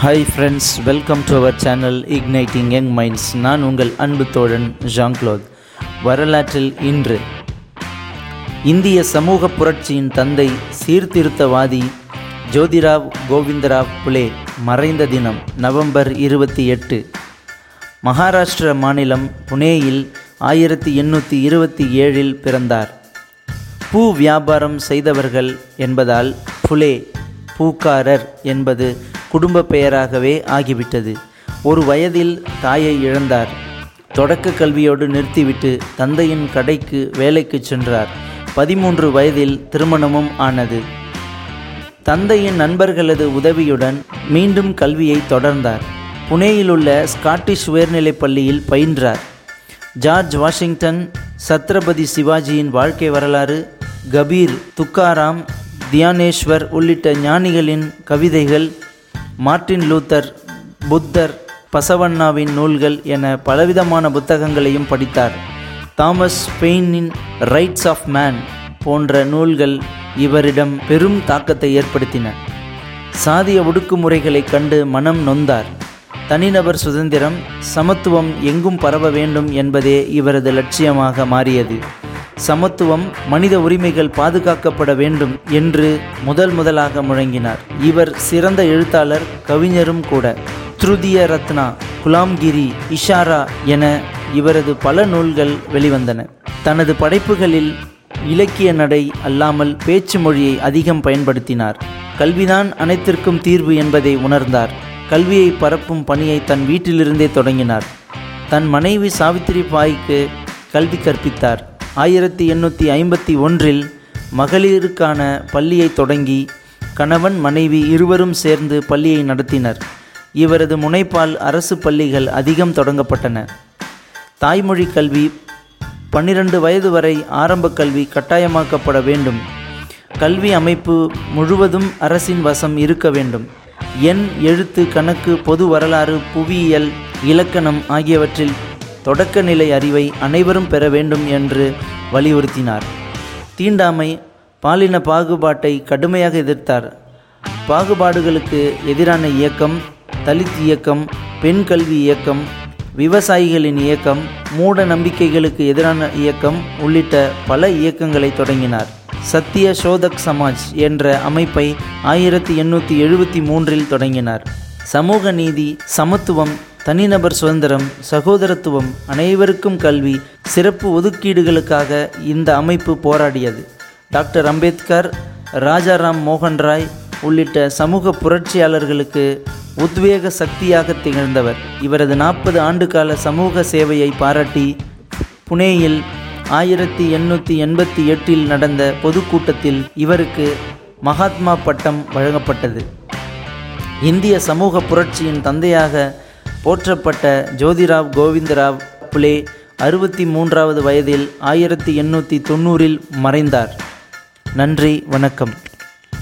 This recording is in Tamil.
Hi friends welcome to our channel igniting young minds நான் உங்கள் அன்பு தோழன் ஜான் க்ளோத் வரலாற்றில் இன்று இந்திய சமூக புரட்சியின் தந்தை சீர்திருத்தவாதி ஜோதிராவ் கோவிந்தராவ் புலே மறைந்த தினம் நவம்பர் இருபத்தி எட்டு. மகாராஷ்டிர மாநிலம் புனேயில் ஆயிரத்தி எண்ணூற்றி இருபத்தி ஏழில் பிறந்தார். பூ வியாபாரம் செய்தவர்கள் என்பதால் புலே பூக்காரர் என்பது குடும்ப பெயராகவே ஆகிவிட்டது. ஒரு வயதில் தாயை இழந்தார். தொடக்க கல்வியோடு நிறுத்திவிட்டு தந்தையின் கடைக்கு வேலைக்கு சென்றார். பதிமூன்று வயதில் திருமணமும் ஆனது. தந்தையின் நண்பர்களது உதவியுடன் மீண்டும் கல்வியை தொடர்ந்தார். புனேயிலுள்ள ஸ்காட்டிஷ் உயர்நிலைப் பள்ளியில் பயின்றார். ஜார்ஜ் வாஷிங்டன் சத்ரபதி சிவாஜியின் வாழ்க்கை வரலாறு கபீர் துக்காராம் தியானேஸ்வர் உள்ளிட்ட ஞானிகளின் கவிதைகள் மார்ட்டின் லூத்தர் புத்தர் பசவண்ணாவின் நூல்கள் என பலவிதமான புத்தகங்களையும் படித்தார். தாமஸ் பெயினின் ரைட்ஸ் ஆஃப் மேன் போன்ற நூல்கள் இவரிடம் பெரும் தாக்கத்தை ஏற்படுத்தின. சாதிய ஒடுக்குமுறைகளைக் கண்டு மனம் நொந்தார். தனிநபர் சுதந்திரம் சமத்துவம் எங்கும் பரவ வேண்டும் என்பதே இவரது லட்சியமாக மாறியது. சமத்துவம் மனித உரிமைகள் பாதுகாக்கப்பட வேண்டும் என்று முதல் முதலாக முழங்கினார். இவர் சிறந்த எழுத்தாளர் கவிஞரும் கூட. த்ருதிய ரத்னா குலாம்கிரி இஷாரா என இவரது பல நூல்கள் வெளிவந்தன. தனது படைப்புகளில் இலக்கிய நடை அல்லாமல் பேச்சு மொழியை அதிகம் பயன்படுத்தினார். கல்விதான் அனைத்திற்கும் தீர்வு என்பதை உணர்ந்தார். கல்வியை பரப்பும் பணியை தன் வீட்டிலிருந்தே தொடங்கினார். தன் மனைவி சாவித்திரி பாய்க்கு கல்வி கற்பித்தார். ஆயிரத்தி எண்ணூற்றி ஐம்பத்தி ஒன்றில் மகளிருக்கான பள்ளியை தொடங்கி கணவன் மனைவி இருவரும் சேர்ந்து பள்ளியை நடத்தினர். இவரது முனைப்பால் அரசு பள்ளிகள் அதிகம் தொடங்கப்பட்டன. தாய்மொழி கல்வி பன்னிரண்டு வயது வரை ஆரம்ப கல்வி கட்டாயமாக்கப்பட வேண்டும். கல்வி அமைப்பு முழுவதும் அரசின் வசம் இருக்க வேண்டும். எண் எழுத்து கணக்கு பொது வரலாறு புவியியல் இலக்கணம் ஆகியவற்றில் தொடக்கநிலை அறிவை அனைவரும் பெற வேண்டும் என்று வலியுறுத்தினார். தீண்டாமை பாலின பாகுபாட்டை கடுமையாக எதிர்த்தார். பாகுபாடுகளுக்கு எதிரான இயக்கம் தலித் இயக்கம் பெண் கல்வி இயக்கம் விவசாயிகளின் இயக்கம் மூட நம்பிக்கைகளுக்கு எதிரான இயக்கம் உள்ளிட்ட பல இயக்கங்களை தொடங்கினார். சத்திய சோதக் சமாஜ் என்ற அமைப்பை ஆயிரத்தி எண்ணூற்றி எழுபத்தி மூன்றில் தொடங்கினார். சமூக நீதி சமத்துவம் தனிநபர் சுதந்திரம் சகோதரத்துவம் அனைவருக்கும் கல்வி சிறப்பு ஒதுக்கீடுகளுக்காக இந்த அமைப்பு போராடியது. டாக்டர் அம்பேத்கர் ராஜாராம் மோகன் ராய் உள்ளிட்ட சமூக புரட்சியாளர்களுக்கு உத்வேக சக்தியாக திகழ்ந்தவர். இவரது நாற்பது ஆண்டுகால சமூக சேவையை பாராட்டி புனேயில் ஆயிரத்தி எண்ணூற்றி எண்பத்தி எட்டில் நடந்த பொதுக்கூட்டத்தில் இவருக்கு மகாத்மா பட்டம் வழங்கப்பட்டது. இந்திய சமூக புரட்சியின் தந்தையாக போற்றப்பட்ட ஜோதிராவ் கோவிந்தராவ் புலே அறுபத்தி மூன்றாவது வயதில் ஆயிரத்தி எண்ணூற்றி தொண்ணூறில் மறைந்தார். நன்றி வணக்கம்.